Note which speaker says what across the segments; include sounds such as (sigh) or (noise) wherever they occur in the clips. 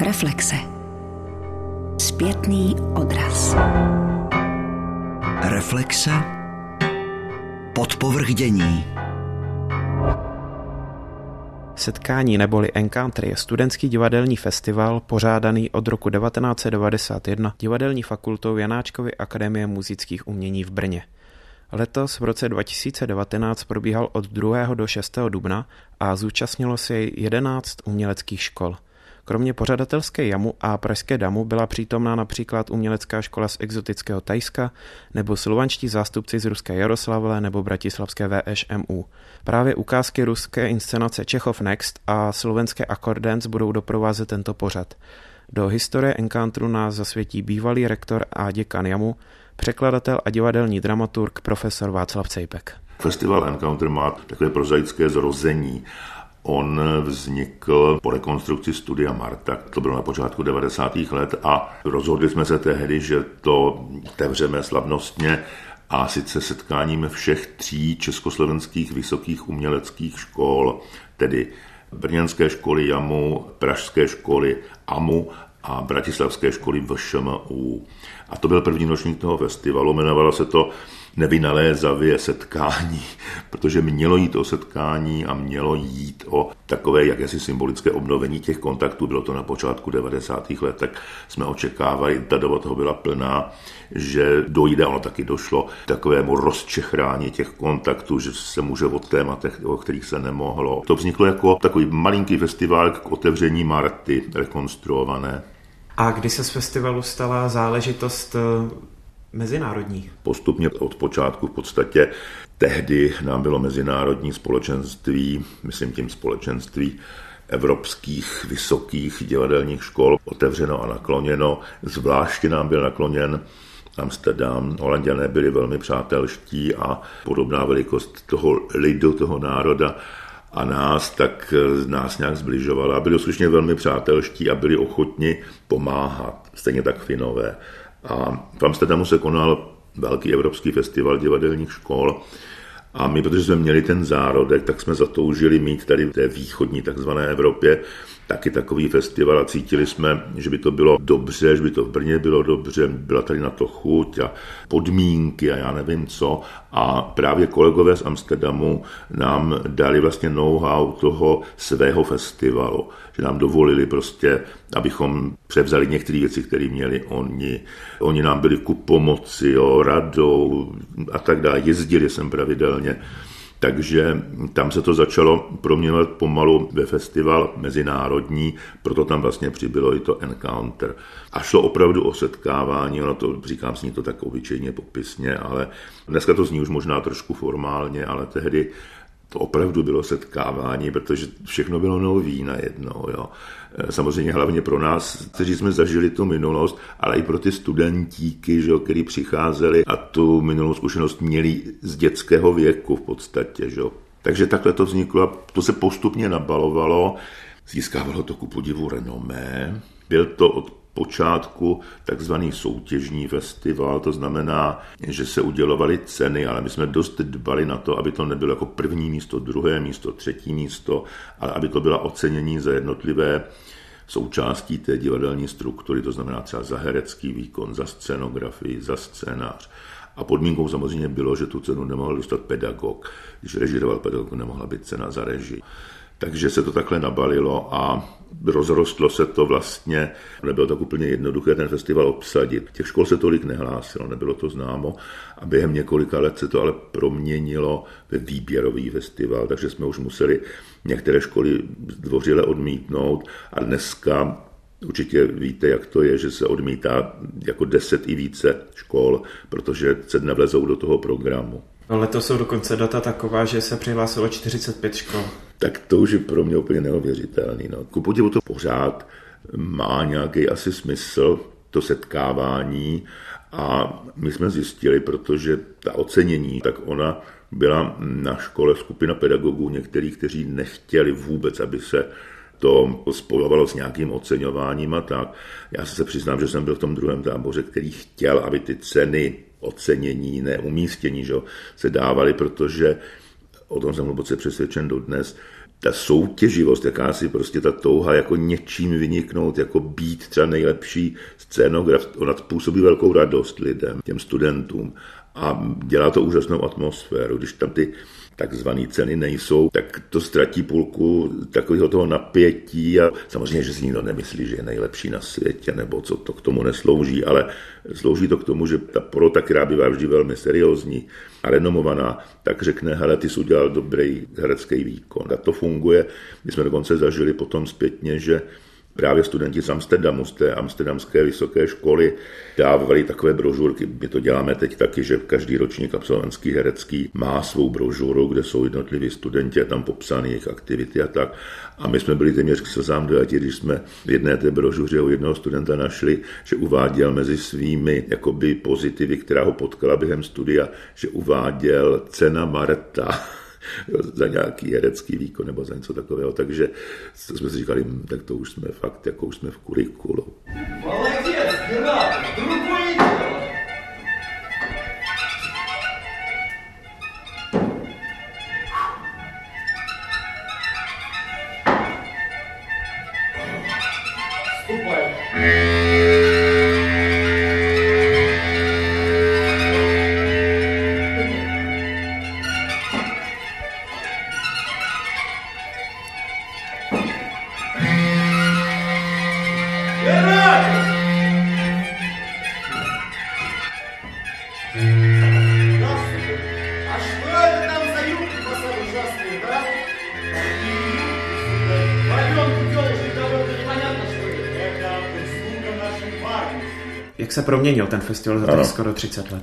Speaker 1: Reflexe. Zpětný odraz.
Speaker 2: Reflexe. Podpovrdění.
Speaker 3: Setkání neboli Encounter je studentský divadelní festival pořádaný od roku 1991 divadelní fakultou Janáčkovy akademie muzických umění v Brně. Letos v roce 2019 probíhal od 2. do 6. dubna a zúčastnilo se jej 11 uměleckých škol. Kromě pořadatelské jamu a pražské damu byla přítomná například umělecká škola z exotického Tajska nebo slovanští zástupci z ruské Jaroslavle nebo bratislavské VŠMU. Právě ukázky ruské inscenace Čechov Next a slovenské Accordance budou doprovázet tento pořad. Do historie Encounteru nás zasvětí bývalý rektor a děkan jamu, překladatel a divadelní dramaturg profesor Václav Cejpek.
Speaker 4: Festival Encounter má takové prozaické zrození. On vznikl po rekonstrukci studia Marta, to bylo na počátku 90. let a rozhodli jsme se tehdy, že to otevřeme slavnostně a sice setkáním všech tří československých vysokých uměleckých škol, tedy brněnské školy JAMu, pražské školy AMU a bratislavské školy VŠMU. A to byl první ročník toho festivalu, jmenovalo se to nevynalézavě setkání, (laughs) protože mělo jít o setkání a mělo jít o takové jakési symbolické obnovení těch kontaktů. Bylo to na počátku 90. let, tak jsme očekávali, ta doba toho byla plná, že dojde, ono taky došlo, takovému rozčechrání těch kontaktů, že se může od tématech, o kterých se nemohlo. To vzniklo jako takový malinký festival k otevření Marty, rekonstruované.
Speaker 3: A kdy se z festivalu stala záležitost eh, mezinárodní?
Speaker 4: Postupně od počátku v podstatě tehdy nám bylo mezinárodní společenství, myslím tím společenství evropských vysokých divadelních škol otevřeno a nakloněno. Zvláště nám byl nakloněn Amsterdam. Holanděné byli velmi přátelští a podobná velikost toho lidu, toho národa a nás, tak nás nějak zbližovala. Byli skutečně velmi přátelští a byli ochotni pomáhat. Stejně tak Finové. A v Amsterdamu se konal velký evropský festival divadelních škol. A my, protože jsme měli ten zárodek, tak jsme zatoužili mít tady v té východní takzvané Evropě taky takový festival a cítili jsme, že by to bylo dobře, že by to v Brně bylo dobře, byla tady na to chuť a podmínky a já nevím co. A právě kolegové z Amsterdamu nám dali vlastně know-how toho svého festivalu, že nám dovolili prostě, abychom převzali některé věci, které měli oni. Oni nám byli ku pomoci, jo, radou a tak dále. Jezdili jsem pravidelně takže tam se to začalo proměňovat pomalu ve festival mezinárodní, proto tam vlastně přibylo i to Encounter. A šlo opravdu o setkávání, ono to, říkám, zní to tak obyčejně popisně, ale dneska to zní už možná trošku formálně, ale tehdy to opravdu bylo setkávání, protože všechno bylo nový najednou. Jo. E, samozřejmě hlavně pro nás, kteří jsme zažili tu minulost, ale i pro ty studentíky, že který přicházeli a tu minulou zkušenost měli z dětského věku v podstatě. Že. Takže takhle to vzniklo a to se postupně nabalovalo, získávalo to ku podivu renomé. Byl to od počátku takzvaný soutěžní festival, to znamená, že se udělovaly ceny, ale my jsme dost dbali na to, aby to nebylo jako první místo, druhé místo, třetí místo, ale aby to byla ocenění za jednotlivé součástí té divadelní struktury, to znamená třeba za herecký výkon, za scenografii, za scénář. A podmínkou samozřejmě bylo, že tu cenu nemohl dostat pedagog. Když režiroval pedagog, nemohla být cena za režii. Takže se to takhle nabalilo a rozrostlo se to vlastně, nebylo tak úplně jednoduché ten festival obsadit. Těch škol se tolik nehlásilo, nebylo to známo a během několika let se to ale proměnilo ve výběrový festival, takže jsme už museli některé školy zdvořile odmítnout a dneska Určitě víte, jak to je, že se odmítá jako deset i více škol, protože se nevlezou do toho programu.
Speaker 3: No, letos jsou dokonce data taková, že se přihlásilo 45 škol.
Speaker 4: Tak to už je pro mě úplně neuvěřitelný. No. Ku podivu to pořád má nějaký asi smysl, to setkávání a my jsme zjistili, protože ta ocenění, tak ona byla na škole skupina pedagogů, některých, kteří nechtěli vůbec, aby se to spojovalo s nějakým oceňováním a tak. Já se přiznám, že jsem byl v tom druhém táboře, který chtěl, aby ty ceny ocenění, neumístění, že se dávaly, protože o tom jsem hluboce přesvědčen dodnes, ta soutěživost, jakási prostě ta touha jako něčím vyniknout, jako být třeba nejlepší scénograf, ona působí velkou radost lidem, těm studentům. A dělá to úžasnou atmosféru, když tam ty takzvané ceny nejsou, tak to ztratí půlku takového toho napětí a samozřejmě, že si nikdo nemyslí, že je nejlepší na světě nebo co to k tomu neslouží, ale slouží to k tomu, že ta porota, která bývá vždy velmi seriózní a renomovaná, tak řekne, hele, ty jsi udělal dobrý herecký výkon. A to funguje. My jsme dokonce zažili potom zpětně, že právě studenti z Amsterdamu, z té amsterdamské vysoké školy, dávali takové brožurky. My to děláme teď taky, že každý ročník absolventský herecký má svou brožuru, kde jsou jednotliví studenti a tam popsané jejich aktivity a tak. A my jsme byli téměř slzám dojati, když jsme v jedné té brožuře u jednoho studenta našli, že uváděl mezi svými jakoby pozitivy, která ho potkala během studia, že uváděl cena Marta za nějaký herecký výkon nebo za něco takového. Takže jsme si říkali, hmm, tak to už jsme fakt, jako už jsme v kurikulu.
Speaker 3: No, well, festival za tady skoro 30 let?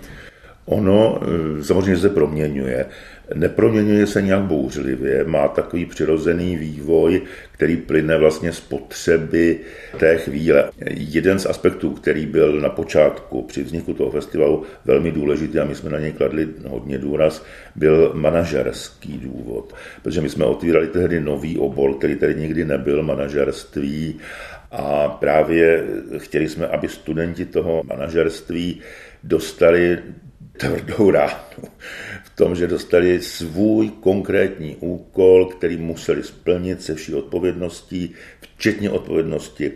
Speaker 4: Ono eh, samozřejmě se proměňuje. Neproměňuje se nějak bouřlivě, má takový přirozený vývoj, který plyne vlastně z potřeby té chvíle. Jeden z aspektů, který byl na počátku při vzniku toho festivalu velmi důležitý a my jsme na něj kladli hodně důraz, byl manažerský důvod. Protože my jsme otvírali tehdy nový obor, který tady nikdy nebyl, manažerství a právě chtěli jsme, aby studenti toho manažerství dostali tvrdou ránu v tom, že dostali svůj konkrétní úkol, který museli splnit se vší odpovědností, včetně odpovědnosti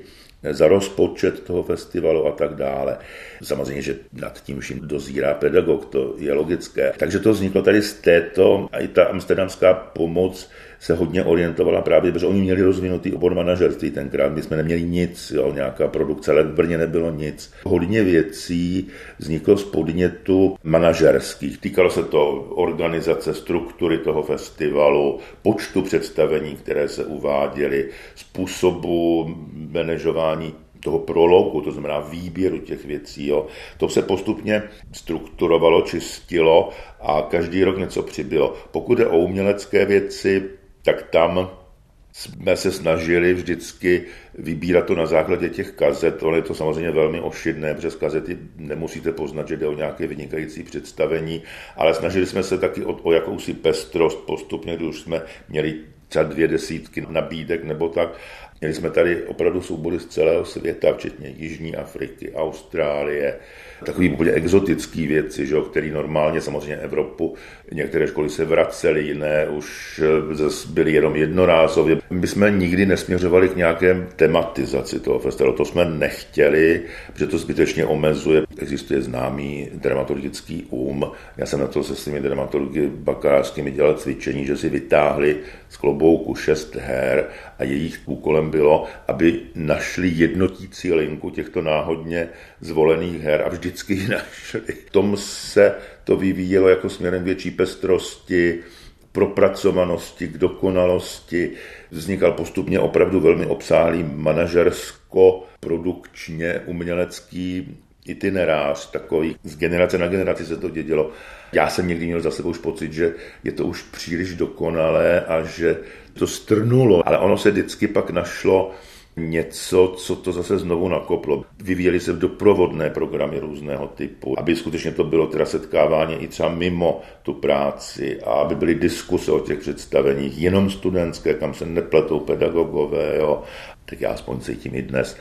Speaker 4: za rozpočet toho festivalu a tak dále. Samozřejmě, že nad tím vším dozírá pedagog, to je logické. Takže to vzniklo tady z této, a i ta amsterdamská pomoc se hodně orientovala právě, protože oni měli rozvinutý obor manažerství tenkrát, my jsme neměli nic, jo, nějaká produkce, ale v Brně nebylo nic. Hodně věcí vzniklo z podnětu manažerských. Týkalo se to organizace, struktury toho festivalu, počtu představení, které se uváděly, způsobu manažování toho prologu, to znamená výběru těch věcí. Jo. To se postupně strukturovalo, čistilo a každý rok něco přibylo. Pokud je o umělecké věci, tak tam jsme se snažili vždycky vybírat to na základě těch kazet. Ono je to samozřejmě velmi ošidné, přes kazety nemusíte poznat, že jde o nějaké vynikající představení, ale snažili jsme se taky o, o jakousi pestrost postupně, když už jsme měli třeba dvě desítky nabídek nebo tak. Měli jsme tady opravdu soubory z celého světa, včetně Jižní Afriky, Austrálie, takový úplně exotický věci, že, který normálně samozřejmě Evropu, některé školy se vracely, jiné už eh, byly jenom jednorázově. My jsme nikdy nesměřovali k nějaké tematizaci toho festivalu, to jsme nechtěli, protože to zbytečně omezuje. Existuje známý dramaturgický um. Já jsem na to se svými dramaturgy bakalářskými dělal cvičení, že si vytáhli z klobouku šest her a jejich úkolem bylo, aby našli jednotící linku těchto náhodně zvolených her a vždycky ji (laughs) našli. V tom se to vyvíjelo jako směrem větší pestrosti, propracovanosti, k dokonalosti. Vznikal postupně opravdu velmi obsáhlý manažersko-produkčně umělecký itinerář takový. Z generace na generaci se to dědělo. Já jsem někdy měl za sebou už pocit, že je to už příliš dokonalé a že to strnulo, ale ono se vždycky pak našlo něco, co to zase znovu nakoplo. Vyvíjeli se doprovodné programy různého typu, aby skutečně to bylo teda setkávání i třeba mimo tu práci a aby byly diskuse o těch představeních, jenom studentské, kam se nepletou pedagogové, jo. Tak já aspoň cítím i dnes,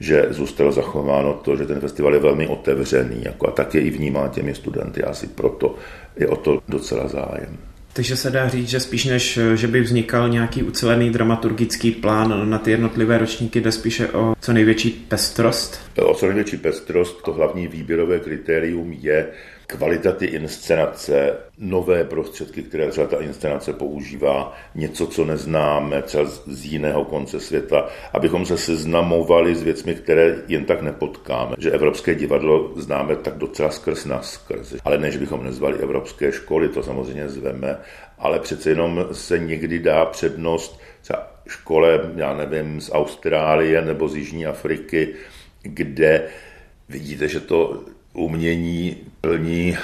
Speaker 4: že zůstalo zachováno to, že ten festival je velmi otevřený jako a tak je i vnímá těmi studenty. Asi proto je o to docela zájem.
Speaker 3: Takže se dá říct, že spíš než, že by vznikal nějaký ucelený dramaturgický plán na ty jednotlivé ročníky, jde spíše o co největší pestrost?
Speaker 4: O co největší pestrost, to hlavní výběrové kritérium je kvalita ty inscenace, nové prostředky, které třeba ta inscenace používá, něco, co neznáme, třeba z jiného konce světa, abychom se seznamovali s věcmi, které jen tak nepotkáme. Že Evropské divadlo známe tak docela skrz na skrz. Ale než bychom nezvali evropské školy, to samozřejmě zveme, ale přece jenom se někdy dá přednost třeba škole, já nevím, z Austrálie nebo z Jižní Afriky, kde vidíte, že to umění plní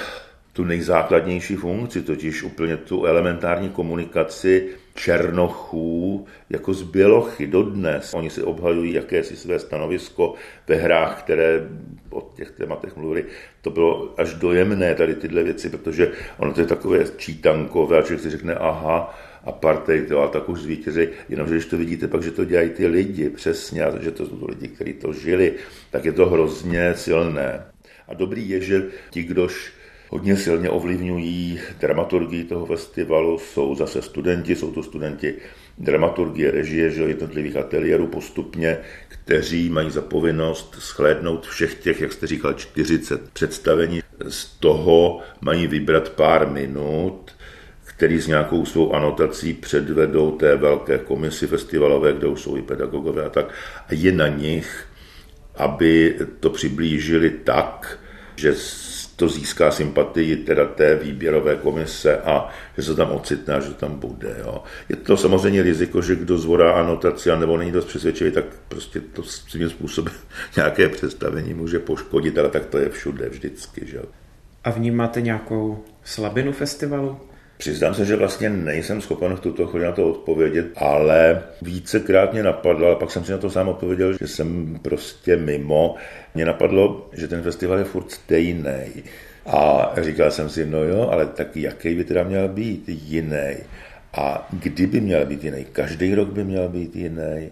Speaker 4: tu nejzákladnější funkci, totiž úplně tu elementární komunikaci černochů jako z bělochy dodnes. Oni si obhajují jakési své stanovisko ve hrách, které o těch tématech mluvili. To bylo až dojemné tady tyhle věci, protože ono to je takové čítankové a člověk si řekne aha, apartheid, jo, a tak už zvítězí, jenomže když to vidíte pak, že to dělají ty lidi přesně, že to jsou lidi, kteří to žili, tak je to hrozně silné. A dobrý je, že ti, kdož hodně silně ovlivňují dramaturgii toho festivalu, jsou zase studenti, jsou to studenti dramaturgie, režie, že jednotlivých ateliérů postupně, kteří mají za povinnost shlédnout všech těch, jak jste říkal, 40 představení. Z toho mají vybrat pár minut, který s nějakou svou anotací předvedou té velké komisi festivalové, kde už jsou i pedagogové a tak. A je na nich, aby to přiblížili tak, že to získá sympatii teda té výběrové komise a že se tam ocitne, že tam bude. Jo. Je to samozřejmě riziko, že kdo zvorá anotaci a nebo není dost přesvědčivý, tak prostě to svým způsobem (laughs) nějaké představení může poškodit, ale tak to je všude vždycky. Že?
Speaker 3: A vnímáte nějakou slabinu festivalu?
Speaker 4: Přiznám se, že vlastně nejsem schopen v tuto chvíli na to odpovědět, ale vícekrát mě napadlo, ale pak jsem si na to sám odpověděl, že jsem prostě mimo. Mě napadlo, že ten festival je furt stejný. A říkal jsem si, no jo, ale tak jaký by teda měl být jiný? A kdyby měl být jiný? Každý rok by měl být jiný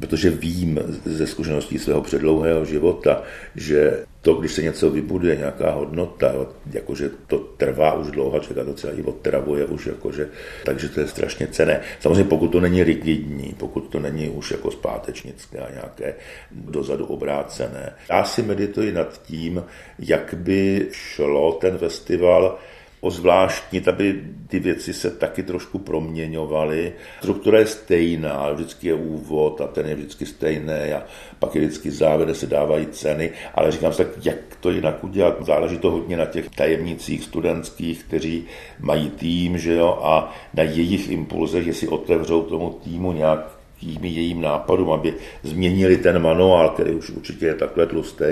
Speaker 4: protože vím ze zkušeností svého předlouhého života, že to, když se něco vybuduje, nějaká hodnota, jakože to trvá už dlouho, člověka to celý odtravuje už, jakože, takže to je strašně cené. Samozřejmě pokud to není rigidní, pokud to není už jako zpátečnické a nějaké dozadu obrácené. Já si medituji nad tím, jak by šlo ten festival ozvláštnit, aby ty věci se taky trošku proměňovaly. Struktura je stejná, vždycky je úvod a ten je vždycky stejný a pak je vždycky závěr, se dávají ceny, ale říkám si tak, jak to jinak udělat. Záleží to hodně na těch tajemnicích studentských, kteří mají tým, že jo, a na jejich impulzech, jestli otevřou tomu týmu nějak tím jejím nápadům, aby změnili ten manuál, který už určitě je takhle tlustý,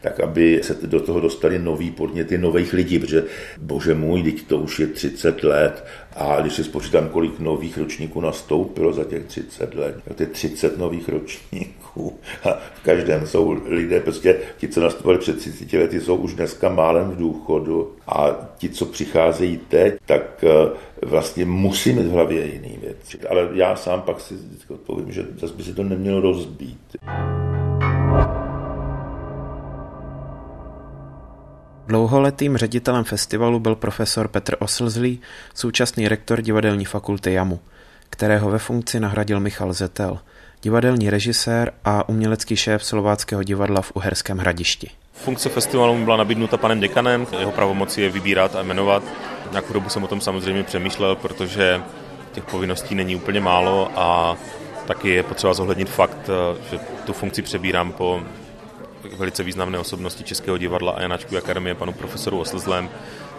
Speaker 4: tak aby se do toho dostali nový podněty nových lidí, protože bože můj, teď to už je 30 let a když si spočítám, kolik nových ročníků nastoupilo za těch 30 let, tak to je 30 nových ročníků a v každém jsou lidé, prostě ti, co nastupovali před 30 lety, jsou už dneska málem v důchodu a ti, co přicházejí teď, tak eh, vlastně musí mít v hlavě jiný věci. Ale já sám pak si vždycky odpovím, že zase by se to nemělo rozbít.
Speaker 3: Dlouholetým ředitelem festivalu byl profesor Petr Oslzlý, současný rektor divadelní fakulty JAMu, kterého ve funkci nahradil Michal Zetel, divadelní režisér a umělecký šéf Slováckého divadla v Uherském hradišti.
Speaker 1: Funkce festivalu byla nabídnuta panem dekanem, jeho pravomoci je vybírat a jmenovat. Nějakou dobu jsem o tom samozřejmě přemýšlel, protože těch povinností není úplně málo a taky je potřeba zohlednit fakt, že tu funkci přebírám po velice významné osobnosti Českého divadla a Janačku akademie panu profesoru Oslzlem.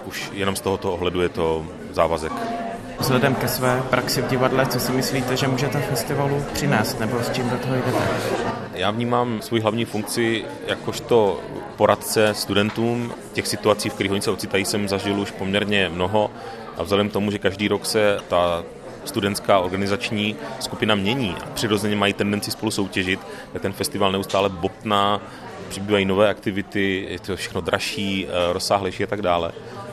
Speaker 1: Už jenom z tohoto ohledu je to závazek.
Speaker 3: Vzhledem ke své praxi v divadle, co si myslíte, že můžete festivalu přinést, nebo s čím do toho jdete?
Speaker 1: Já vnímám svůj hlavní funkci jakožto poradce studentům. Těch situací, v kterých oni se ocitají, jsem zažil už poměrně mnoho a vzhledem k tomu, že každý rok se ta studentská organizační skupina mění a přirozeně mají tendenci spolu soutěžit, tak ten festival neustále botná, přibývají nové aktivity, je to všechno dražší, eh, rozsáhlejší a tak dále.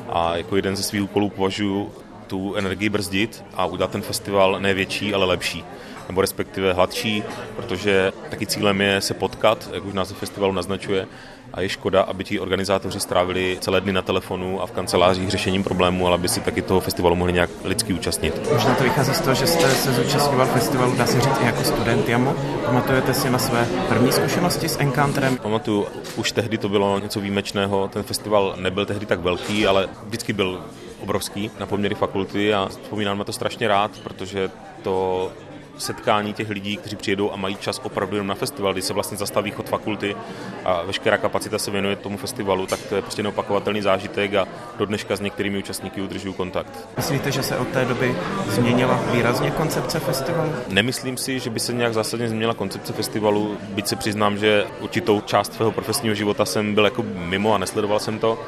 Speaker 1: A jako jeden ze svých úkolů považuji tu energii brzdit a udělat ten festival ne větší, ale lepší. nebo respektive hladší, protože taky cílem je se potkat, jak už název festivalu naznačuje, a je škoda, aby ti organizátoři strávili celé dny na telefonu a v kancelářích řešením problémů, ale aby si taky toho festivalu mohli nějak lidsky účastnit.
Speaker 3: Možná to vychází z toho, že jste se zúčastňoval festivalu, dá se říct, i jako student JAMu. Pamatujete si na své první zkušenosti s Encounterem?
Speaker 1: Pamatuju, už tehdy to bylo něco výjimečného. Ten festival nebyl tehdy tak velký, ale vždycky byl obrovský na poměry fakulty a vzpomínám na to strašně rád, protože to setkání těch lidí, kteří přijedou a mají čas opravdu jenom na festival, kdy se vlastně zastaví chod fakulty a veškerá kapacita se věnuje tomu festivalu, tak to je prostě neopakovatelný zážitek a do dneška s některými účastníky udržují kontakt.
Speaker 3: Myslíte, že se od té doby změnila výrazně koncepce festivalu?
Speaker 1: Nemyslím si, že by se nějak zásadně změnila koncepce festivalu, byť se přiznám, že určitou část svého profesního života jsem byl jako mimo a nesledoval jsem to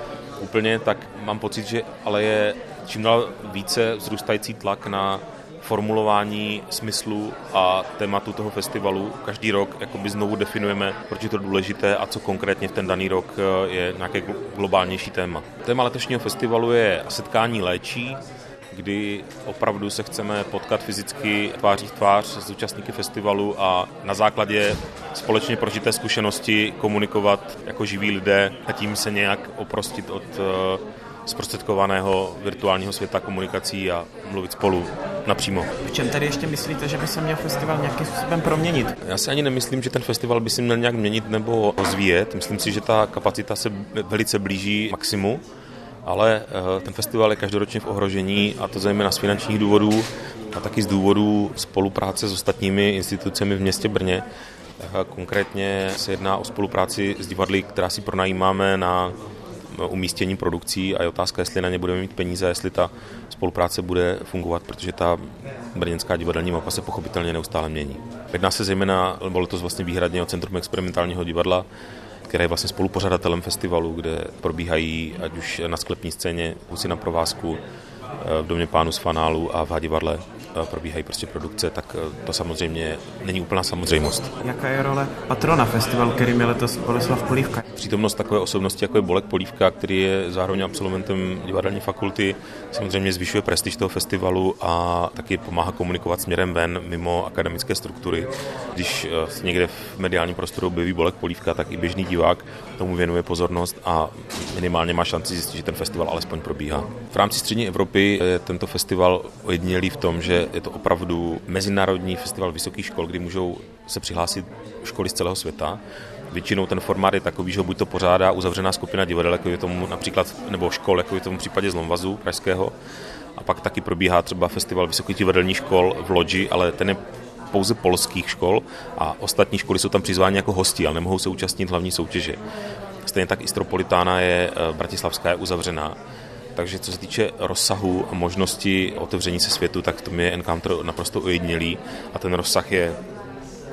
Speaker 1: úplně, tak mám pocit, že ale je čím dál více vzrůstající tlak na formulování smyslu a tématu toho festivalu. Každý rok jakoby znovu definujeme, proč je to důležité a co konkrétně v ten daný rok eh, je nějaké globálnější téma. Téma letošního festivalu je setkání léčí, kdy opravdu se chceme potkat fyzicky tváří v tvář s účastníky festivalu a na základě společně prožité zkušenosti komunikovat jako živí lidé a tím se nějak oprostit od eh, zprostředkovaného virtuálního světa komunikací a mluvit spolu napřímo.
Speaker 3: V čem tedy ještě myslíte, že by se měl festival nějakým způsobem proměnit?
Speaker 1: Já si ani nemyslím, že ten festival by se měl nějak měnit nebo rozvíjet. Myslím si, že ta kapacita se velice blíží maximu, ale eh, ten festival je každoročně v ohrožení a to zejména z finančních důvodů a taky z důvodů spolupráce s ostatními institucemi v městě Brně. Eh, konkrétně se jedná o spolupráci s divadly, která si pronajímáme na umístění produkcí a je otázka, jestli na ně budeme mít peníze, jestli ta spolupráce bude fungovat, protože ta brněnská divadelní mapa se pochopitelně neustále mění. Jedná se zejména, bylo to vlastně výhradně o Centrum experimentálního divadla, které je vlastně spolupořadatelem festivalu, kde probíhají ať už na sklepní scéně, kusy na provázku, eh, v Domě pánu z Fanálu a v Hadivadle probíhají prostě produkce, tak eh, to samozřejmě není úplná samozřejmost.
Speaker 3: Jaká je role patrona festivalu, kterým je letos Boleslav Polívka?
Speaker 1: Přítomnost takové osobnosti, jako je Bolek Polívka, který je zároveň absolventem divadelní fakulty, samozřejmě zvyšuje prestiž toho festivalu a taky pomáhá komunikovat směrem ven mimo akademické struktury. Když eh, někde v mediálním prostoru objeví Bolek Polívka, tak i běžný divák tomu věnuje pozornost a minimálně má šanci zjistit, že ten festival alespoň probíhá. V rámci střední Evropy je tento festival ojedinělý v tom, že je to opravdu mezinárodní festival vysokých škol, kdy můžou se přihlásit školy z celého světa. Většinou ten formát je takový, že ho buď to pořádá uzavřená skupina divadel, jako je tomu například, nebo škol, jako je tomu v případě z Lomvazu pražského. A pak taky probíhá třeba festival vysokých divadelních škol v Lodži, ale ten je pouze polských škol a ostatní školy jsou tam přizváni jako hosti, ale nemohou se účastnit hlavní soutěže. Stejně tak Istropolitána je eh, bratislavská je uzavřená. Takže co se týče rozsahu a možnosti otevření se světu, tak to je Encounter naprosto ojedinělý a ten rozsah je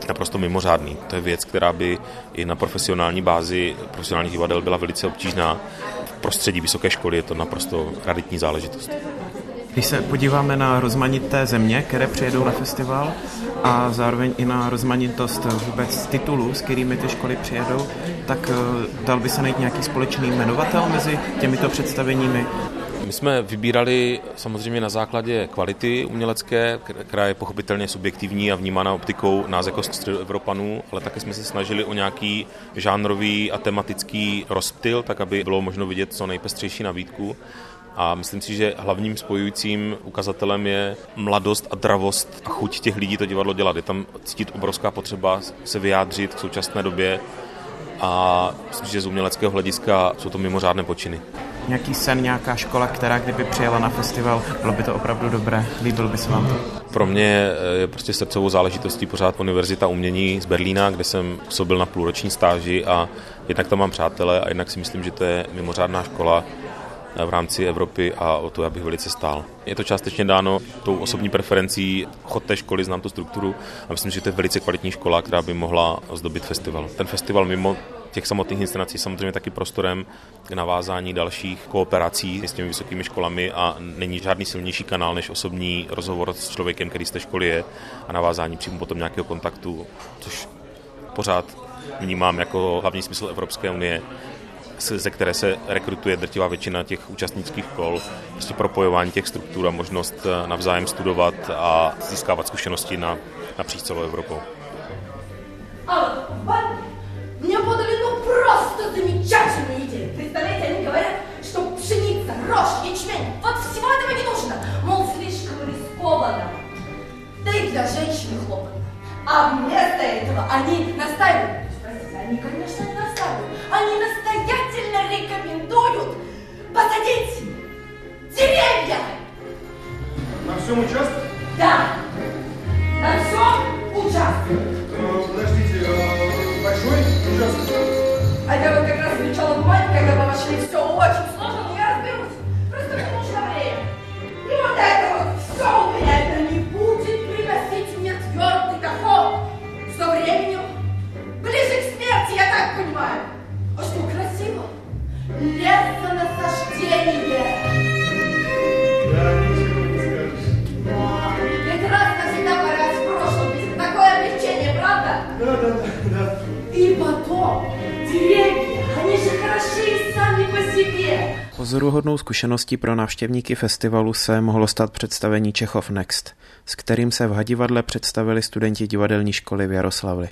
Speaker 1: naprosto mimořádný. To je věc, která by i na profesionální bázi profesionálních divadel byla velice obtížná. V prostředí vysoké školy je to naprosto raditní záležitost.
Speaker 3: Když se podíváme na rozmanité země, které přijedou na festival a zároveň i na rozmanitost vůbec titulů, s kterými ty školy přijedou, tak eh, dal by se najít nějaký společný jmenovatel mezi těmito představeními?
Speaker 1: My jsme vybírali samozřejmě na základě kvality umělecké, která je pochopitelně subjektivní a vnímána optikou nás jako středoevropanů, ale také jsme se snažili o nějaký žánrový a tematický rozptyl, tak aby bylo možno vidět co nejpestřejší nabídku. A myslím si, že hlavním spojujícím ukazatelem je mladost a dravost a chuť těch lidí to divadlo dělat. Je tam cítit obrovská potřeba se vyjádřit v současné době a myslím, že z uměleckého hlediska jsou to mimořádné počiny.
Speaker 3: Nějaký sen, nějaká škola, která kdyby přijela na festival, bylo by to opravdu dobré, líbilo by se vám to?
Speaker 1: Pro mě je prostě srdcovou záležitostí pořád Univerzita umění z Berlína, kde jsem působil na půlroční stáži a jednak tam mám přátele a jednak si myslím, že to je mimořádná škola, v rámci Evropy a o to já bych velice stál. Je to částečně dáno tou osobní preferencí chod té školy, znám tu strukturu a myslím, že to je velice kvalitní škola, která by mohla zdobit festival. Ten festival mimo těch samotných inscenací samozřejmě taky prostorem k navázání dalších kooperací s těmi vysokými školami a není žádný silnější kanál než osobní rozhovor s člověkem, který z té školy je a navázání přímo potom nějakého kontaktu, což pořád vnímám jako hlavní smysl Evropské unie ze které se rekrutuje drtivá většina těch účastnických kol, prostě propojování těch struktur a možnost eh, navzájem studovat a získávat zkušenosti na napříč celou Evropou.
Speaker 2: А в банке мне подали ну просто замечательную идею. Представляете, они говорят, что пшеница, рожь, ячмень, вот всего этого не нужно. Мол, слишком рискованно. Да и для женщины хлопотно. А вместо этого они настаивают. Простите, они, конечно, не настаивают. Настоятельно рекомендуют посадить деревья.
Speaker 5: На всем участке?
Speaker 2: Да, на всем участке.
Speaker 5: Э, Подождите, э, большой участок?
Speaker 2: А я вот как раз изучала бумаги, когда вы вошли, все
Speaker 3: Pozoruhodnou zkušeností pro návštěvníky festivalu se mohlo stát představení Čechov Next, s kterým se v Hadivadle představili studenti divadelní školy v Jaroslavli.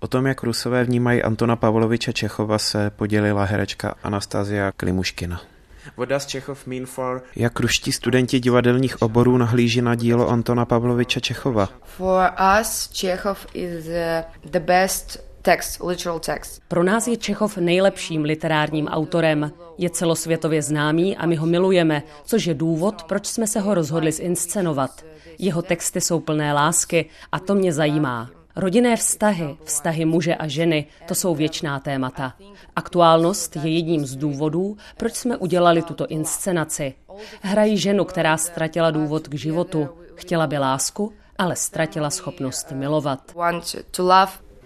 Speaker 3: O tom, jak Rusové vnímají Antona Pavloviče Čechova, se podělila herečka Anastazia Klimuškina. What does Čechov mean for... Jak ruští studenti divadelních oborů nahlíží na dílo Antona Pavloviče Čechova?
Speaker 6: For us, Chekhov is uh, the best text, literal text.
Speaker 7: Pro nás je Čechov nejlepším literárním autorem. Je celosvětově známý a my ho milujeme, což je důvod, proč jsme se ho rozhodli zinscenovat. Jeho texty jsou plné lásky a to mě zajímá. Rodinné vztahy, vztahy muže a ženy, to jsou věčná témata. Aktuálnost je jedním z důvodů, proč jsme udělali tuto inscenaci. Hrají ženu, která ztratila důvod k životu. Chtěla by lásku, ale ztratila schopnost milovat.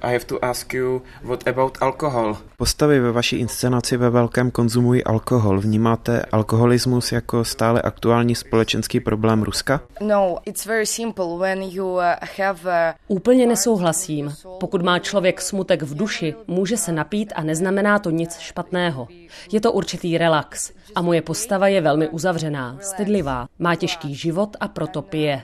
Speaker 8: I have to ask you, what about alcohol?
Speaker 3: Postavy ve vaší inscenaci ve velkém konzumují alkohol. Vnímáte alkoholismus jako stále aktuální společenský problém Ruska?
Speaker 6: No, it's very simple when you uh, have uh,
Speaker 7: Úplně nesouhlasím. Pokud má člověk smutek v duši, může se napít a neznamená to nic špatného. Je to určitý relax. A moje postava je velmi uzavřená, stydlivá, má těžký život a proto pije.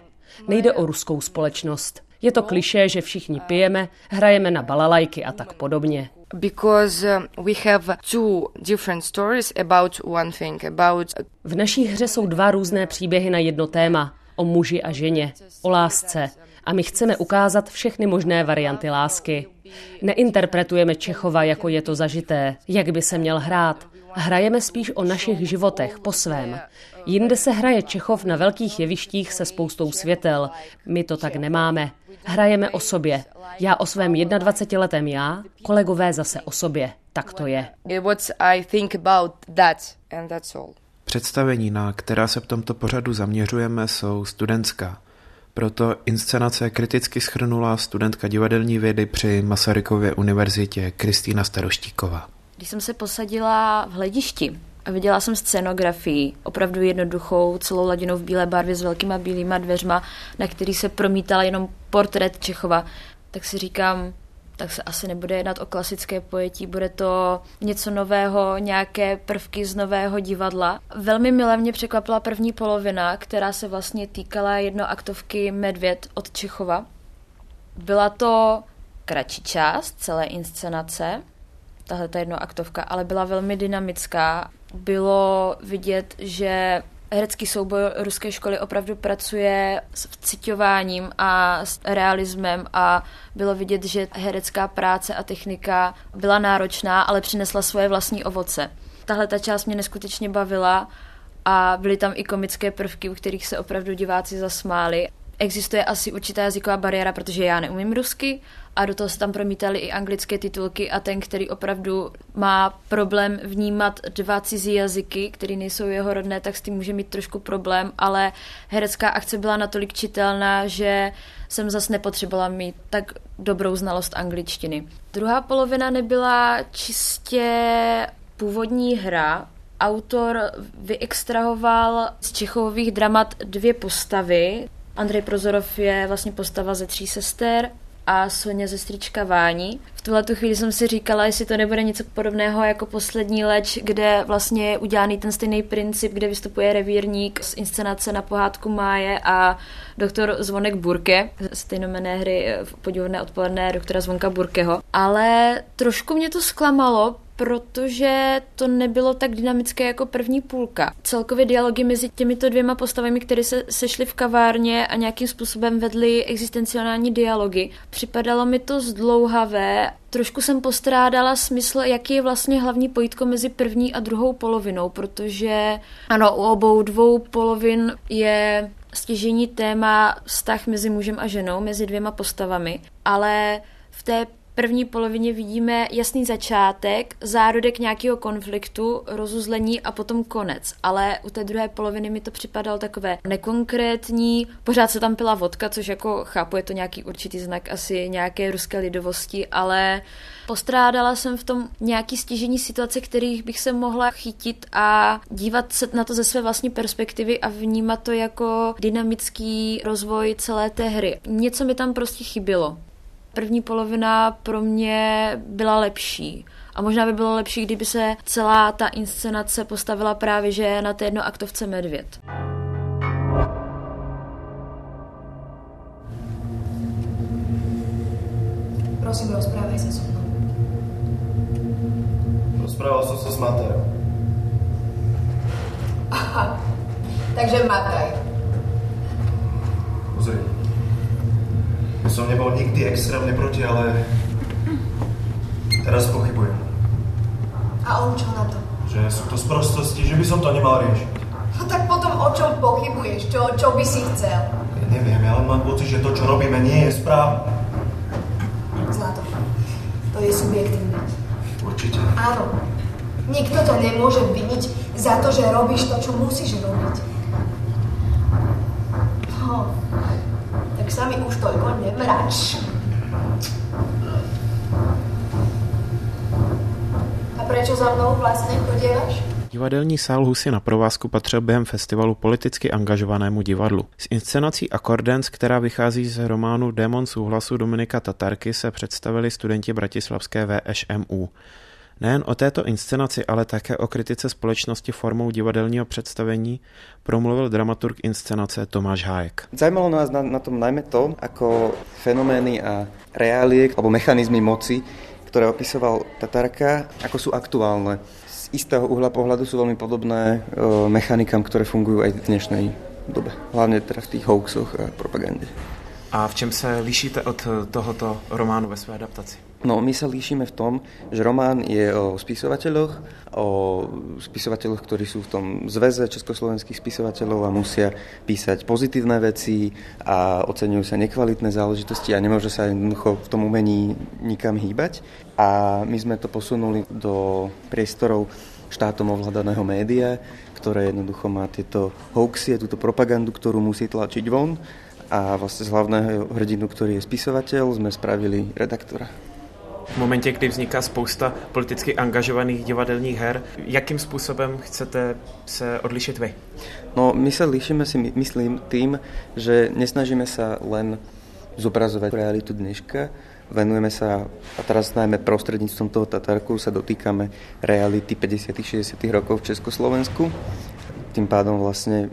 Speaker 7: Nejde o ruskou společnost. Je to kliše, že všichni pijeme, hrajeme na balalajky a tak podobně.
Speaker 6: because uh, we have two different stories about one thing about
Speaker 7: V naší hře jsou dva různé příběhy na jedno téma. O muži a ženě, o lásce. A my chceme ukázat všechny možné varianty lásky. Neinterpretujeme Čechova, jako je to zažité, jak by se měl hrát. Hrajeme spíš o našich životech po svém. Jinde se hraje Čechov na velkých jevištích se spoustou světel. My to tak nemáme. Hrajeme o sobě. Já o svém 21-letém já, kolegové zase o sobě. Tak to je.
Speaker 6: what I think about that, and that's all.
Speaker 3: Představení, na která se v tomto pořadu zaměřujeme, jsou studentská. Proto inscenace kriticky schrnula studentka divadelní vědy při Masarykově univerzitě Kristýna Staroštíková.
Speaker 9: Když jsem se posadila v hledišti a viděla jsem scenografii, opravdu jednoduchou, celou ladinou v bílé barvě s velkýma bílýma dveřma, na který se promítal jenom portrét Čechova, tak si říkám, tak se asi nebude jednat o klasické pojetí, bude to něco nového, nějaké prvky z nového divadla. Velmi milé mě překvapila první polovina, která se vlastně týkala jednoaktovky Medvěd od Čechova. Byla to kratší část celé inscenace, tahle ta jednoaktovka, ale byla velmi dynamická. Bylo vidět, že herecký soubor ruské školy opravdu pracuje s vcitováním a s realismem a bylo vidět, že herecká práce a technika byla náročná, ale přinesla svoje vlastní ovoce. Tahle ta část mě neskutečně bavila a byly tam i komické prvky, u kterých se opravdu diváci zasmáli. Existuje asi určitá jazyková bariéra, protože já neumím rusky a do toho se tam promítaly i anglické titulky a ten, který opravdu má problém vnímat dva cizí jazyky, které nejsou jeho rodné, tak s tím může mít trošku problém, ale herecká akce byla natolik čitelná, že jsem zase nepotřebovala mít tak dobrou znalost angličtiny. Druhá polovina nebyla čistě původní hra, autor vyextrahoval z Čechových dramat dvě postavy. Andrej Prozorov je vlastně postava ze tří sester a Sonja ze strička Vání. V tuhle tu chvíli jsem si říkala, jestli to nebude něco podobného jako poslední leč, kde vlastně je udělaný ten stejný princip, kde vystupuje revírník z inscenace na pohádku Máje a doktor Zvonek Burke, stejnomené hry eh, podivné odpoledne doktora Zvonka Burkeho. Ale trošku mě to zklamalo, protože to nebylo tak dynamické jako první půlka. Celkově dialogy mezi těmito dvěma postavami, které se sešly v kavárně a nějakým způsobem vedly existenciální dialogy, připadalo mi to zdlouhavé. Trošku jsem postrádala smysl, jaký je vlastně hlavní pojítko mezi první a druhou polovinou, protože ano, u obou dvou polovin je stěžení téma vztah mezi mužem a ženou, mezi dvěma postavami, ale v té první polovině vidíme jasný začátek, zárodek nějakého konfliktu, rozuzlení a potom konec. Ale u té druhé poloviny mi to připadalo takové nekonkrétní, pořád se tam pila vodka, což jako chápu, je to nějaký určitý znak asi nějaké ruské lidovosti, ale postrádala jsem v tom nějaký stěžení situace, kterých bych se mohla chytit a dívat se na to ze své vlastní perspektivy a vnímat to jako dynamický rozvoj celé té hry. Něco mi tam prostě chybilo. První polovina pro mě byla lepší. A možná by bylo lepší, kdyby se celá ta inscenace postavila právě že na té jednoaktovce Medvěd.
Speaker 5: Že to,
Speaker 10: čo
Speaker 5: robíme, nie je správne.
Speaker 10: Zlato, to je subjektívne.
Speaker 5: Určite.
Speaker 10: Áno. Nikto to nemôže viniť za to, že robíš to, čo musíš robiť. No, tak sa mi už toľko nemrač. A prečo za mnou vlastne chodievaš?
Speaker 11: Divadelní sál Husy na provázku patřil během festivalu politicky angažovanému divadlu. S inscenací Accordance, která vychází z románu Démon souhlasu Dominika Tatarky, se představili studenti bratislavské VŠMU. Nejen o této inscenaci, ale také o kritice společnosti formou divadelního představení promluvil dramaturg inscenace Tomáš Hájek.
Speaker 12: Zajímalo nás na, na tom najmä to, ako fenomény a reálie alebo mechanizmy moci, ktoré opisoval Tatarka, ako sú aktuálne. Istého uhla pohľadu sú veľmi podobné e, mechanikám, ktoré fungujú aj v dnešnej dobe. Hlavne teda v tých hoaxoch a propagande.
Speaker 3: A v čem se lišíte od tohoto románu ve své adaptaci?
Speaker 12: No, my sa líšime v tom, že román je o spisovateľoch, o spisovateľoch, ktorí sú v tom zväze československých spisovateľov a musia písať pozitívne veci a oceňujú sa nekvalitné záležitosti a nemôže sa jednoducho v tom umení nikam hýbať. A my sme to posunuli do priestorov štátom ovládaného média, ktoré jednoducho má tieto hoaxy a túto propagandu, ktorú musí tlačiť von a vlastne z hlavného hrdinu, ktorý je spisovateľ, sme spravili redaktora.
Speaker 3: V momentě, kdy vzniká spousta politicky angažovaných divadelních her, jakým způsobem chcete se odlišit vy?
Speaker 12: No, my sa líšime si myslím tým, že nesnažíme sa len zobrazovať realitu dneška, venujeme sa, a teraz najmä prostredníctvom toho Tatarku sa dotýkame reality 50 60 rokov v Československu. Tým pádom vlastne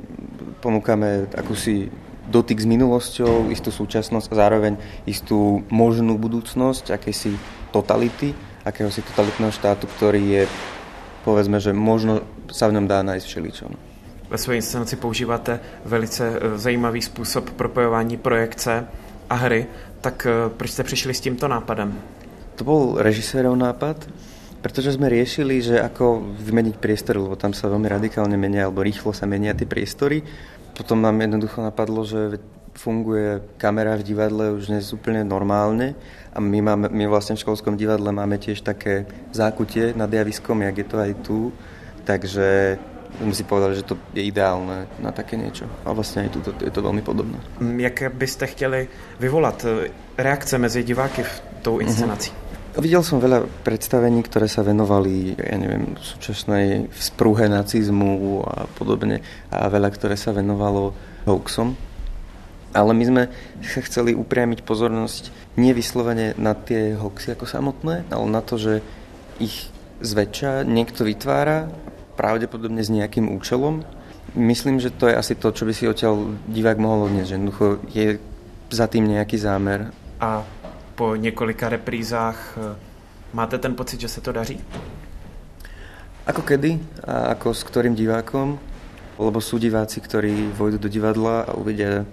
Speaker 12: ponúkame akúsi dotyk s minulosťou, istú súčasnosť a zároveň istú možnú budúcnosť, akési totality, akéhosi totalitného štátu, ktorý je, povedzme, že možno sa v ňom dá nájsť všeličo.
Speaker 3: Ve své inscenaci používáte velice eh, zajímavý způsob propojování projekce a hry, tak eh, proč jste přišli s tímto nápadem?
Speaker 12: To bol režisérov nápad, pretože sme riešili, že ako vymeniť priestory, lebo tam sa veľmi radikálne menia, alebo rýchlo sa menia tie priestory. Potom nám jednoducho napadlo, že funguje kamera v divadle už dnes úplne normálne a my, máme, my vlastne v školskom divadle máme tiež také zákutie nad javiskom, jak je to aj tu, takže sme si povedali, že to je ideálne na také niečo. A vlastne aj tu je to veľmi podobné.
Speaker 3: Jaké byste chtěli vyvolat eh, reakce mezi diváky v tou inscenací? Mm-hmm.
Speaker 12: Videl som veľa predstavení, ktoré sa venovali, ja neviem, súčasnej sprúhe nacizmu a podobne a veľa, ktoré sa venovalo hoaxom Ale my sme sa chceli upriamiť pozornosť nie vyslovene na tie hoxy ako samotné, ale na to, že ich zväčša niekto vytvára, pravdepodobne s nejakým účelom. Myslím, že to je asi to, čo by si odtiaľ divák mohol odnieť, že jednoducho je za tým nejaký zámer.
Speaker 8: A po několika reprízách eh, máte ten pocit, že se to daří?
Speaker 12: Ako kedy a ako s ktorým divákom, lebo sú diváci, ktorí vojdu do divadla a uvidia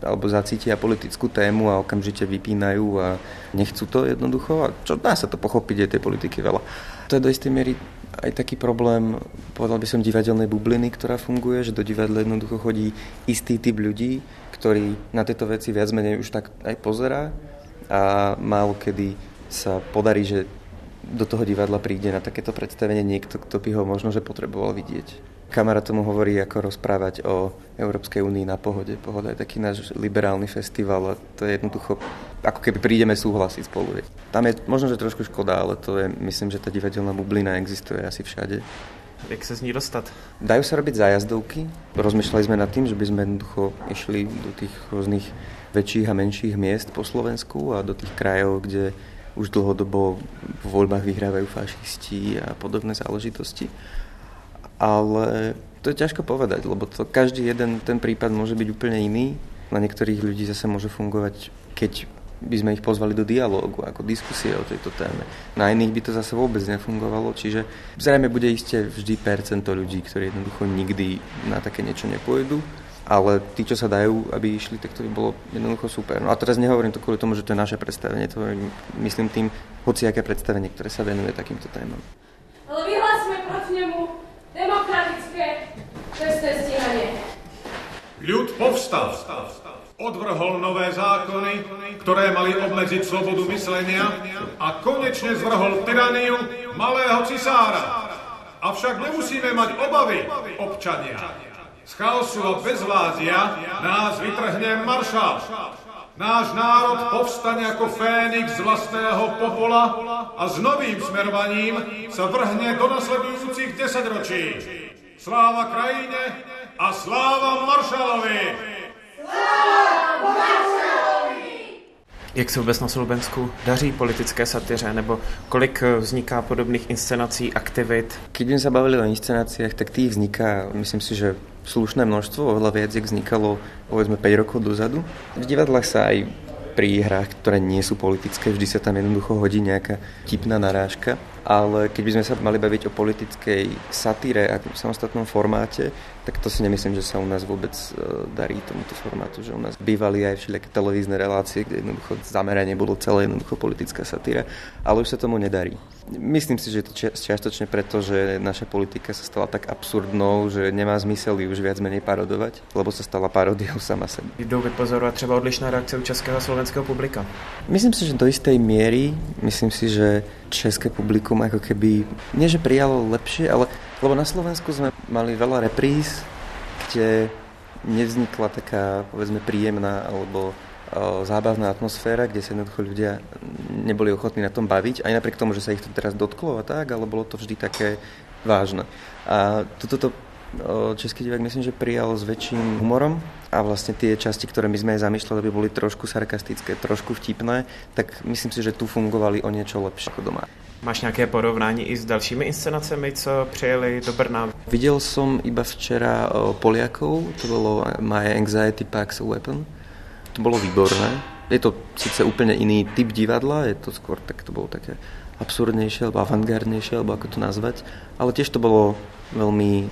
Speaker 12: alebo zacítia politickú tému a okamžite vypínajú a nechcú to jednoducho. A čo dá sa to pochopiť, je tej politiky veľa. To je do istej miery aj taký problém, povedal by som, divadelnej bubliny, ktorá funguje, že do divadla jednoducho chodí istý typ ľudí, ktorý na tieto veci viac menej už tak aj pozerá a málo kedy sa podarí, že do toho divadla príde na takéto predstavenie niekto, kto by ho možno že potreboval vidieť. Kamera tomu hovorí, ako rozprávať o Európskej únii na pohode. Pohoda je taký náš liberálny festival a to je jednoducho, ako keby prídeme súhlasiť spolu. Tam je možno, že trošku škoda, ale to je, myslím, že tá divadelná bublina existuje asi všade.
Speaker 8: Jak sa z ní dostať?
Speaker 12: Dajú sa robiť zájazdovky. Rozmýšľali sme nad tým, že by sme jednoducho išli do tých rôznych väčších a menších miest po Slovensku a do tých krajov, kde už dlhodobo v voľbách vyhrávajú fašisti a podobné záležitosti ale to je ťažko povedať, lebo to každý jeden ten prípad môže byť úplne iný. Na niektorých ľudí zase môže fungovať, keď by sme ich pozvali do dialógu, ako diskusie o tejto téme. Na iných by to zase vôbec nefungovalo, čiže zrejme bude iste vždy percento ľudí, ktorí jednoducho nikdy na také niečo nepôjdu, ale tí, čo sa dajú, aby išli, tak to by bolo jednoducho super. No a teraz nehovorím to kvôli tomu, že to je naše predstavenie, to myslím tým hociaké predstavenie, ktoré sa venuje takýmto témam.
Speaker 13: Ľud povstal. Odvrhol nové zákony, ktoré mali obmedziť slobodu myslenia a konečne zvrhol tyraniu malého cisára. Avšak nemusíme mať obavy, občania. Z chaosu a bezvládia nás vytrhne maršál. Náš národ povstane ako Fénix z vlastného popola a s novým smerovaním sa vrhne do nasledujúcich desaťročí. Sláva krajine a sláva maršalovi! Sláva maršalovi!
Speaker 8: Jak se vůbec na Slovensku daří politické satyře, nebo kolik eh, vzniká podobných inscenací, aktivit?
Speaker 12: Keď sme sa bavili o inscenáciách, tak tých vzniká, myslím si, že slušné množstvo, oveľa viac, jak vznikalo povedzme 5 rokov dozadu. V divadlách sa aj pri hrách, ktoré nie sú politické, vždy sa tam jednoducho hodí nejaká tipná narážka ale keď by sme sa mali baviť o politickej satíre a v samostatnom formáte, tak to si nemyslím, že sa u nás vôbec e, darí tomuto formátu, že u nás bývali aj všelijaké televízne relácie, kde jednoducho zameranie bolo celé jednoducho politická satíra, ale už sa tomu nedarí. Myslím si, že je to čiastočne preto, že naša politika sa stala tak absurdnou, že nemá zmysel ju už viac menej parodovať, lebo sa stala parodiou sama sebe.
Speaker 8: Jdou vypozorovať třeba odlišné reakce u českého a slovenského publika?
Speaker 12: Myslím si, že do istej miery, myslím si, že české publikum ako keby, nie že prijalo lepšie, ale lebo na Slovensku sme mali veľa repríz, kde nevznikla taká, povedzme, príjemná alebo zábavná atmosféra, kde sa jednoducho ľudia neboli ochotní na tom baviť, aj napriek tomu, že sa ich to teraz dotklo a tak, ale bolo to vždy také vážne. A toto to český divák myslím, že prijal s väčším humorom a vlastne tie časti, ktoré my sme aj zamýšľali, aby boli trošku sarkastické, trošku vtipné, tak myslím si, že tu fungovali o niečo lepšie ako doma.
Speaker 8: Máš nějaké porovnání i s dalšími inscenacemi, co přijeli do Brna?
Speaker 12: Videl som iba včera Poliakov, to bolo My Anxiety Packs a Weapon. To bolo výborné. Je to síce úplne iný typ divadla, je to skôr tak to bolo také absurdnejšie alebo avantgardnejšie, alebo ako to nazvať, ale tiež to bolo veľmi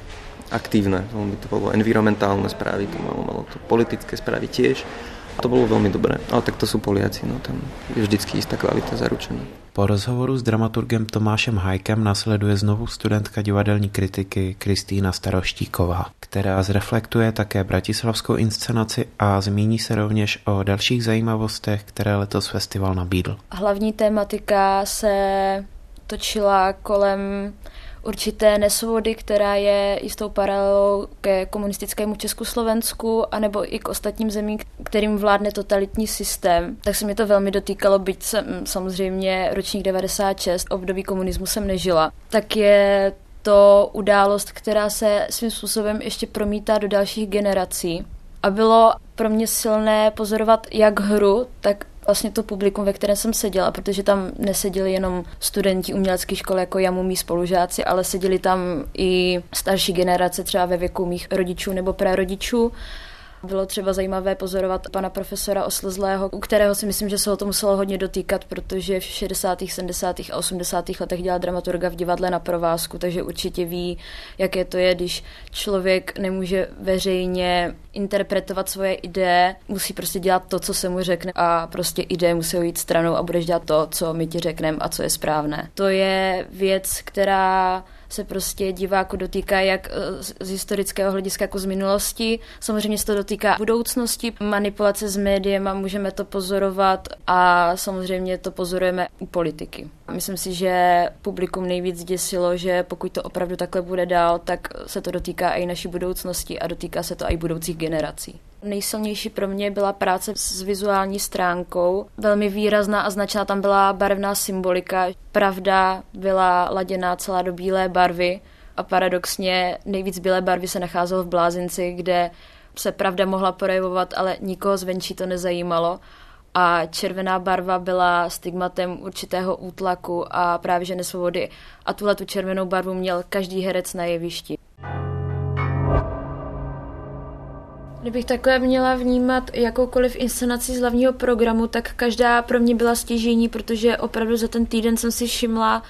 Speaker 12: aktívne, veľmi to bolo environmentálne správy, to malo, malo to politické správy tiež. To bolo veľmi dobré, ale tak to sú Poliaci, no tam je vždycky istá kvalita zaručená.
Speaker 3: Po rozhovoru s dramaturgem Tomášem Hajkem nasleduje znovu studentka divadelní kritiky Kristýna Staroštíková, která zreflektuje také bratislavskou inscenaci a zmíní se rovněž o dalších zajímavostech, které letos festival nabídl.
Speaker 9: Hlavní tématika se točila kolem určité nesvobody, která je jistou paralelou ke komunistickému Československu, anebo i k ostatním zemím, kterým vládne totalitní systém. Tak se mi to velmi dotýkalo, byť jsem samozřejmě ročník 96, období komunismu jsem nežila. Tak je to událost, která se svým způsobem ještě promítá do dalších generací A bylo pro mě silné pozorovat jak hru, tak vlastně to publikum, ve kterém jsem seděla, protože tam neseděli jenom studenti umělecké školy jako já, mý spolužáci, ale seděli tam i starší generace třeba ve věku mých rodičů nebo prarodičů. Bylo třeba zajímavé pozorovat pana profesora Oslzlého, u kterého si myslím, že se ho to muselo hodně dotýkat, protože v 60., 70. a 80. letech dělal dramaturga v divadle na provázku, takže určitě ví, jaké to je, když člověk nemůže veřejně interpretovat svoje ideje, musí prostě dělat to, co se mu řekne a prostě ideje musí jít stranou a budeš dělat to, co my ti řekneme a co je správné. To je věc, která se prostě diváku dotýká jak eh, z historického hlediska jako z minulosti. Samozřejmě se to dotýká budoucnosti, manipulace s médiem a můžeme to pozorovat a samozřejmě to pozorujeme u politiky. Myslím si, že publikum nejvíc děsilo, že pokud to opravdu takhle bude dál, tak se to dotýká i naší budoucnosti a dotýká se to i budoucích generací. Nejsilnější pro mě byla práce s vizuální stránkou. Velmi výrazná a značná tam byla barevná symbolika. Pravda byla laděná celá do bílé barvy a paradoxně nejvíc bílé barvy se nacházelo v blázinci, kde se pravda mohla projevovat, ale nikoho zvenčí to nezajímalo. A červená barva byla stigmatem určitého útlaku a právě že nesvobody. A tuhle tu červenou barvu měl každý herec na jevišti. Kdybych takhle měla vnímat jakoukoliv inscenaci z hlavního programu, tak každá pro mě byla stěžení, protože opravdu za ten týden jsem si všimla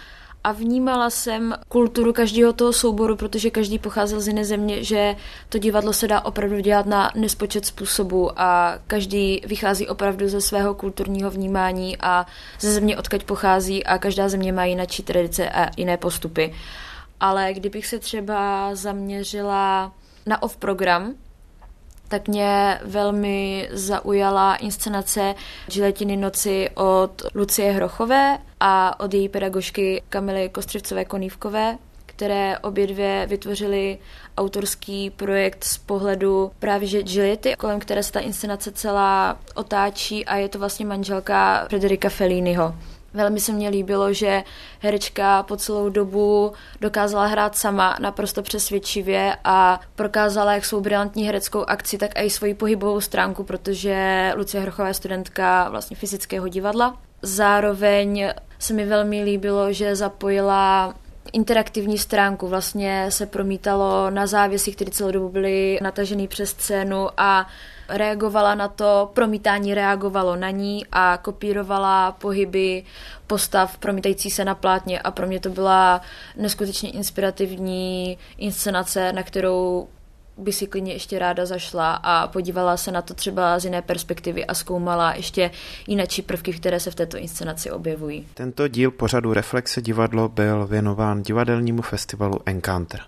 Speaker 9: a vnímala jsem kulturu každého toho souboru, protože každý pocházel z jiné země, že to divadlo se dá opravdu dělat na nespočet způsobů a každý vychází opravdu ze svého kulturního vnímání a ze země, odkaď pochází a každá země má jiné tradice a jiné postupy. Ale kdybych se třeba zaměřila na off program, tak mě velmi zaujala inscenace Žiletiny noci od Lucie Hrochové a od její pedagožky Kamily Kostřivcové-Konívkové, které obě dvě vytvořily autorský projekt z pohledu právě že Juliety, kolem které se ta inscenace celá otáčí a je to vlastně manželka Frederika Felliniho. Velmi se mně líbilo, že herečka po celou dobu dokázala hrát sama naprosto přesvědčivě a prokázala jak svou brilantní hereckou akci, tak i svoji pohybovou stránku, protože Lucie Hrochová je studentka vlastně fyzického divadla. Zároveň se mi velmi líbilo, že zapojila interaktivní stránku. Vlastně se promítalo na závěsy, které celou dobu byly natažený přes scénu a reagovala na to, promítání reagovalo na ní a kopírovala pohyby postav promítající se na plátně a pro mě to byla neskutečně inspirativní inscenace, na kterou by si klidně ještě ráda zašla a podívala se na to třeba z jiné perspektivy a zkoumala ještě jináčí prvky, které se v této inscenaci objevují.
Speaker 3: Tento díl pořadu Reflexe divadlo byl věnován divadelnímu festivalu Encounter.